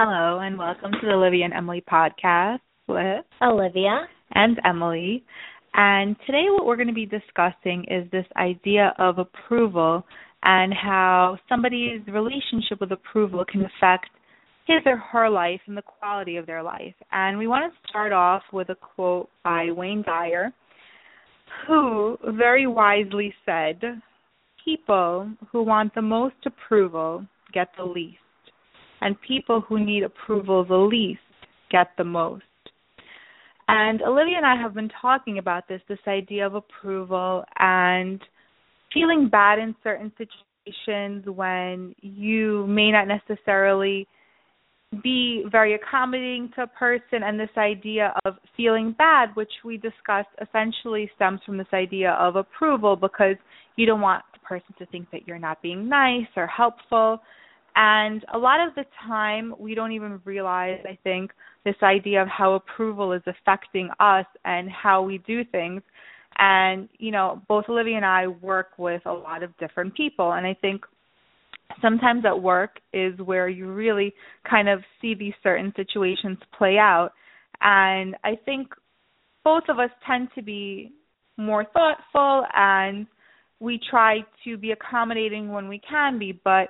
Hello, and welcome to the Olivia and Emily podcast with Olivia. and Emily. And today, what we're going to be discussing is this idea of approval and how somebody's relationship with approval can affect his or her life and the quality of their life. And we want to start off with a quote by Wayne Dyer, who very wisely said, People who want the most approval get the least, and people who need approval the least get the most. And Olivia and I have been talking about this this idea of approval and feeling bad in certain situations when you may not necessarily be very accommodating to a person and this idea of feeling bad which we discussed essentially stems from this idea of approval because you don't want the person to think that you're not being nice or helpful and a lot of the time we don't even realize i think this idea of how approval is affecting us and how we do things. And you know both olivia and i work with a lot of different people. And i think sometimes at work is where you really kind of see these certain situations play out. And i think both of us tend to be more thoughtful and we try to be accommodating when we can be but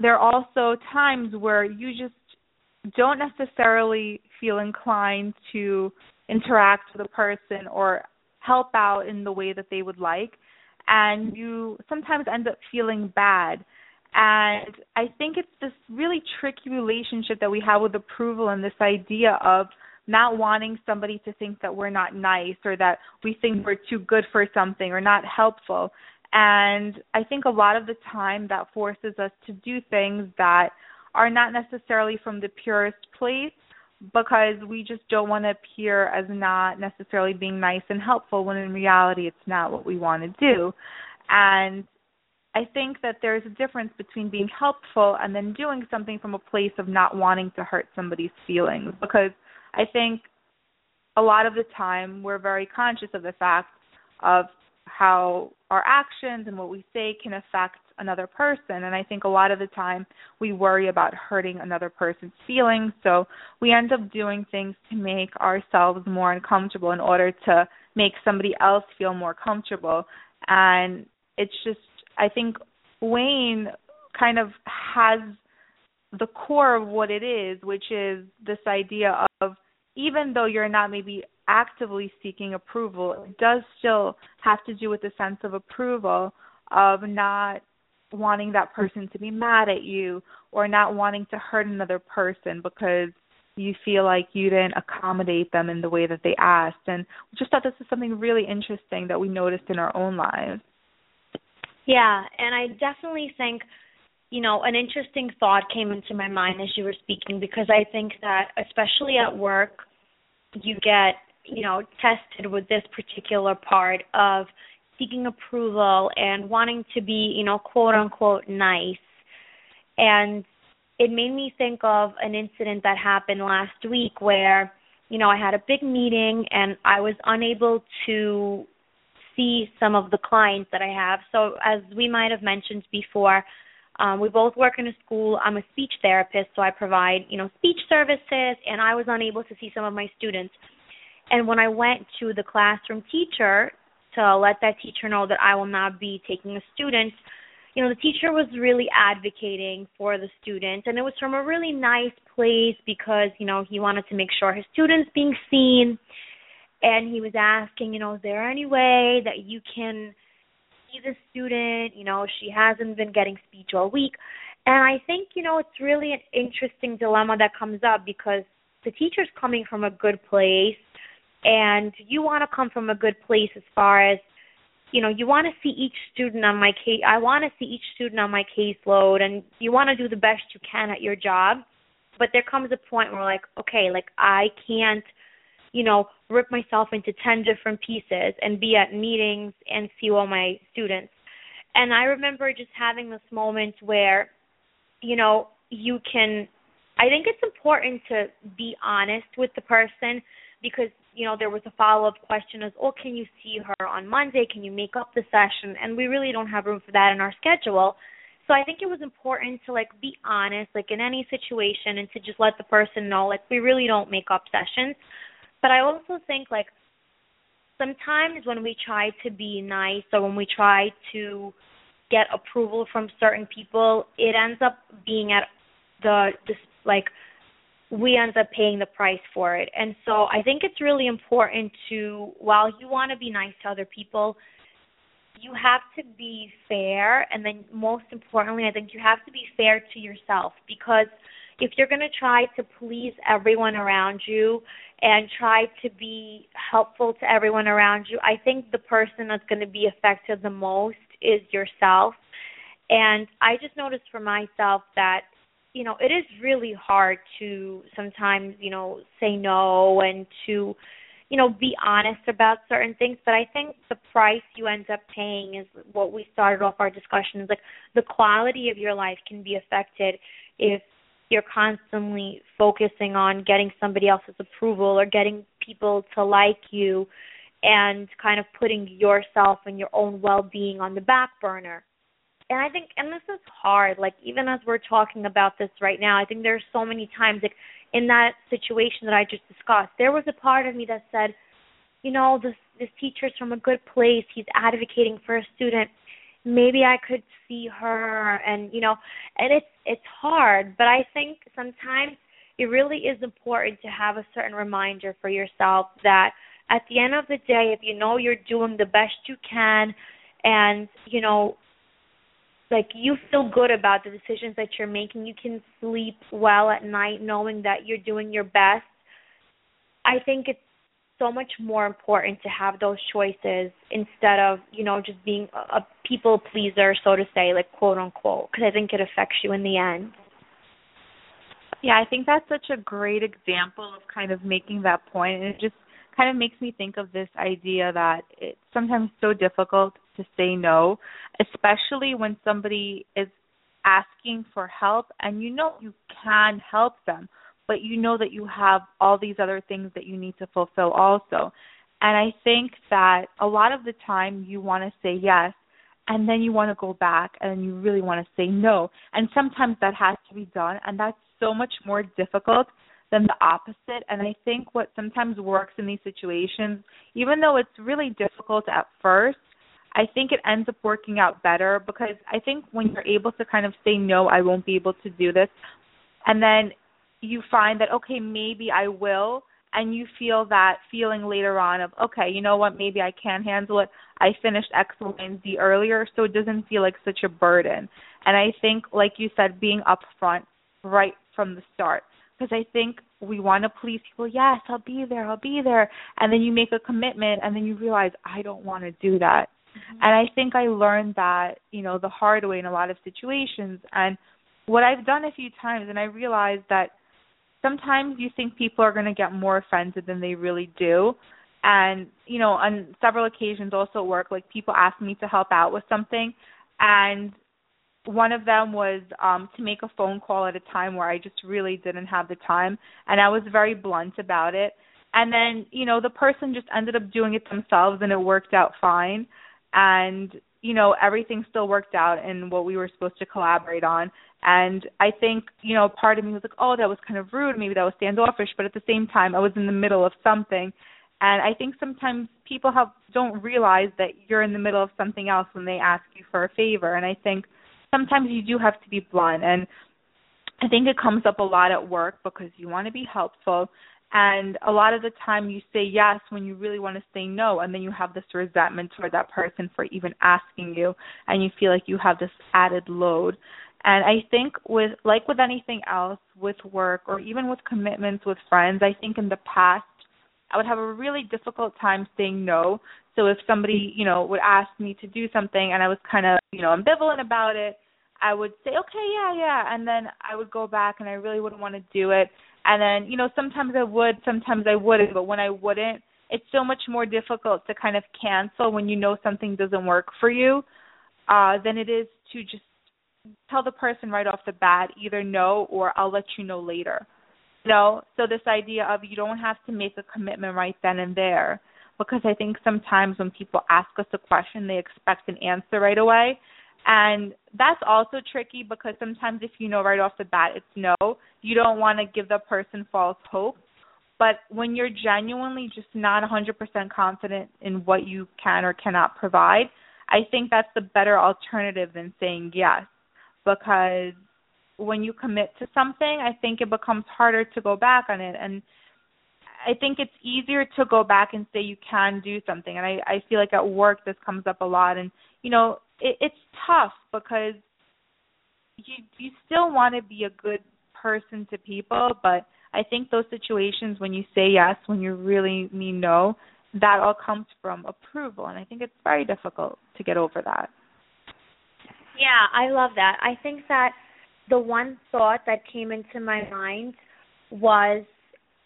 there are also times where you just don't necessarily feel inclined to interact with a person or help out in the way that they would like and you sometimes end up feeling bad. And i think it's this really tricky relationship that we have with approval and this idea of not wanting somebody to think that we're not nice or that we think we're too good for something or not helpful and i think a lot of the time that forces us to do things that are not necessarily from the purest place because we just don't want to appear as not necessarily being nice and helpful when in reality it's not what we want to do. And I think that there's a difference between being helpful and then doing something from a place of not wanting to hurt somebody's feelings because I think a lot of the time we're very conscious of the fact of how our actions and what we say can affect another person. And I think a lot of the time we worry about hurting another person's feelings. So we end up doing things to make ourselves more uncomfortable in order to make somebody else feel more comfortable. And it's just I think Wayne kind of has the core of what it is, which is this idea of even though you're not maybe actively seeking approval, it does still have to do with the sense of approval of not wanting that person to be mad at you or not wanting to hurt another person because you feel like you didn't accommodate them in the way that they asked. And we just thought this was something really interesting that we noticed in our own lives. Yeah, and I definitely think, you know, an interesting thought came into my mind as you were speaking because I think that especially at work, you get, you know, tested with this particular part of seeking approval and wanting to be, you know, quote unquote nice. And it made me think of an incident that happened last week where, you know, I had a big meeting and I was unable to see some of the clients that I have. So as we might have mentioned before, um, we both work in a school. I'm a speech therapist, so I provide, you know, speech services, and I was unable to see some of my students. And when I went to the classroom teacher to let that teacher know that I will not be taking a student, you know, the teacher was really advocating for the student, and it was from a really nice place because, you know, he wanted to make sure his students being seen and he was asking, you know, is there any way that you can see the student? You know, she hasn't been getting speech all week. And I think, you know, it's really an interesting dilemma that comes up because the teacher's coming from a good place and you want to come from a good place as far as you know you want to see each student on my case i want to see each student on my caseload and you want to do the best you can at your job but there comes a point where like okay like i can't you know rip myself into 10 different pieces and be at meetings and see all my students. And i remember just having this moment where you know you can i think it's important to be honest with the person because you know there was a follow up question as oh can you see her on monday? Can you make up the session? And we really don't have room for that in our schedule. So i think it was important to like be honest like in any situation and to just let the person know like we really don't make up sessions. But i also think like sometimes when we try to be nice or when we try to get approval from certain people it ends up being at the just like we end up paying the price for it. And so I think it's really important to, while you want to be nice to other people, you have to be fair. And then most importantly, I think you have to be fair to yourself because if you're going to try to please everyone around you and try to be helpful to everyone around you, I think the person that's going to be affected the most is yourself. And I just noticed for myself that you know, it is really hard to sometimes, you know, say no and to, you know, be honest about certain things. But I think the price you end up paying is what we started off our discussion is like the quality of your life can be affected if you're constantly focusing on getting somebody else's approval or getting people to like you and kind of putting yourself and your own well being on the back burner and I think and this is hard like even as we're talking about this right now I think there's so many times like in that situation that I just discussed there was a part of me that said you know this this teacher's from a good place he's advocating for a student maybe I could see her and you know and it's it's hard but I think sometimes it really is important to have a certain reminder for yourself that at the end of the day if you know you're doing the best you can and you know like you feel good about the decisions that you're making. You can sleep well at night knowing that you're doing your best. I think it's so much more important to have those choices instead of you know just being a, people pleaser so to say like quote unquote because i think it affects you in the end. Yeah i think that's such a great example of kind of making that point and it just kind of makes me think of this idea that it's sometimes so difficult to say no, especially when somebody is asking for help and you know you can help them, but you know that you have all these other things that you need to fulfill also. And I think that a lot of the time you want to say yes and then you want to go back and you really want to say no. And sometimes that has to be done and that's so much more difficult than the opposite. And I think what sometimes works in these situations, even though it's really difficult at first, I think it ends up working out better because I think when you're able to kind of say no, I won't be able to do this, and then you find that okay, maybe I will, and you feel that feeling later on of okay, you know what, maybe I can handle it. I finished X, Y, and Z earlier, so it doesn't feel like such a burden. And I think, like you said, being upfront right from the start because I think we want to please people. Yes, I'll be there. I'll be there. And then you make a commitment and then you realize I don't want to do that. Mm-hmm. And I think I learned that, you know, the hard way in a lot of situations and what I've done a few times and I realized that sometimes you think people are going to get more offended than they really do. And, you know, on several occasions also at work like people ask me to help out with something and one of them was um to make a phone call at a time where I just really didn't have the time and I was very blunt about it. And then, you know, the person just ended up doing it themselves and it worked out fine. And, you know, everything still worked out in what we were supposed to collaborate on. And I think, you know, part of me was like, oh, that was kind of rude. Maybe that was standoffish. But at the same time, I was in the middle of something. And I think sometimes people have don't realize that you're in the middle of something else when they ask you for a favor. And I think sometimes you do have to be blunt and I think it comes up a lot at work because you want to be helpful and a lot of the time you say yes when you really want to say no and then you have this resentment toward that person for even asking you and you feel like you have this added load and i think with like with anything else with work or even with commitments with friends i think in the past I would have a really difficult time saying no. So if somebody, you know, would ask me to do something and I was kind of, you know, ambivalent about it, I would say, okay, yeah, yeah, and then I would go back and I really wouldn't want to do it. And then, you know, sometimes I would, sometimes I wouldn't, but when I wouldn't, it's so much more difficult to kind of cancel when you know something doesn't work for you uh than it is to just tell the person right off the bat either no or I'll let you know later. You know, so this idea of you don't have to make a commitment right then and there because I think sometimes when people ask us a question they expect an answer right away. And that's also tricky because sometimes if you know right off the bat it's no, you don't want to give the person false hope. But when you're genuinely just not 100% confident in what you can or cannot provide, I think that's the better alternative than saying yes. Because when you commit to something, I think it becomes harder to go back on it. And I think it's easier to go back and say you can do something. And I I feel like at work this comes up a lot. And you know, it, it's tough because you you still want to be a good person to people, but I think those situations when you say yes, when you really mean no, that all comes from approval and I think it's very difficult to get over that. Yeah, I love that. I think that the one thought that came into my mind was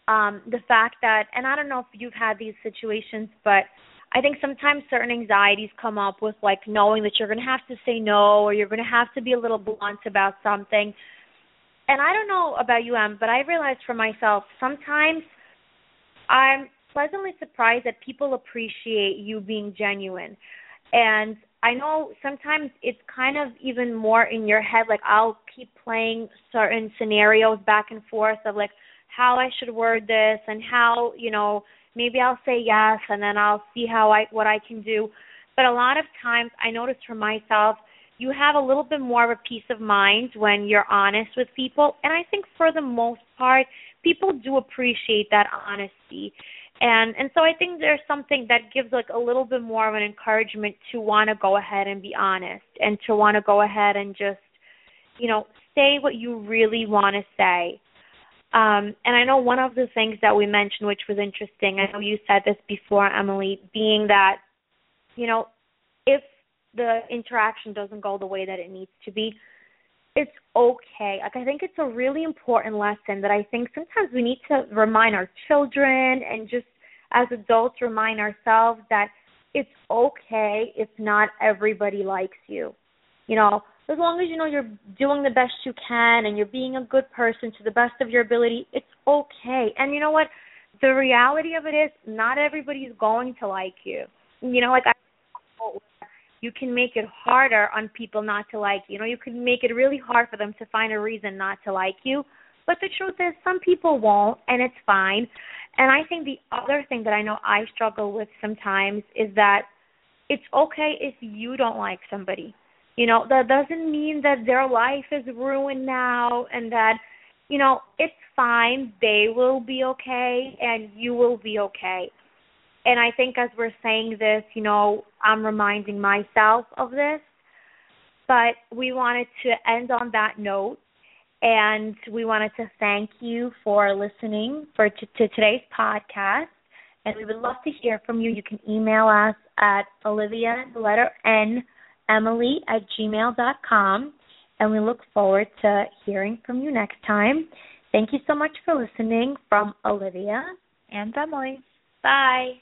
um the fact that and I don't know if you've had these situations, but I think sometimes certain anxieties come up with like knowing that you're going to have to say no or you're going to have to be a little blunt about something. And I don't know about you, Em, but I realized for myself sometimes I'm pleasantly surprised that people appreciate you being genuine. And I know sometimes it's kind of even more in your head. Like I'll keep playing certain scenarios back and forth of like how I should word this and how you know maybe I'll say yes and then I'll see how I what I can do. But a lot of times I notice for myself you have a little bit more of a peace of mind when you're honest with people. And I think for the most part people do appreciate that honesty. And and so I think there's something that gives like a little bit more of an encouragement to want to go ahead and be honest and to want to go ahead and just you know say what you really want to say. Um and I know one of the things that we mentioned which was interesting I know you said this before Emily being that you know the interaction doesn't go the way that it needs to be it's okay. Like I think it's a really important lesson that I think sometimes we need to remind our children and just as adults remind ourselves that it's okay if not everybody likes you. You know, as long as you know you're doing the best you can and you're being a good person to the best of your ability, it's okay. And you know what? The reality of it is not everybody's going to like you. You know, like I you can make it harder on people not to like you. You know, you can make it really hard for them to find a reason not to like you. But the truth is some people won't and it's fine. And I think the other thing that I know I struggle with sometimes is that it's okay if you don't like somebody. You know, that doesn't mean that their life is ruined now and that, you know, it's fine. They will be okay and you will be okay. And I think as we're saying this, you know, I'm reminding myself of this. But we wanted to end on that note and we wanted to thank you for listening for t- to today's podcast. And we would love to hear from you. You can email us at Olivia, the letter N, Emily at gmail dot com. And we look forward to hearing from you next time. Thank you so much for listening from Olivia And Emily. Bye.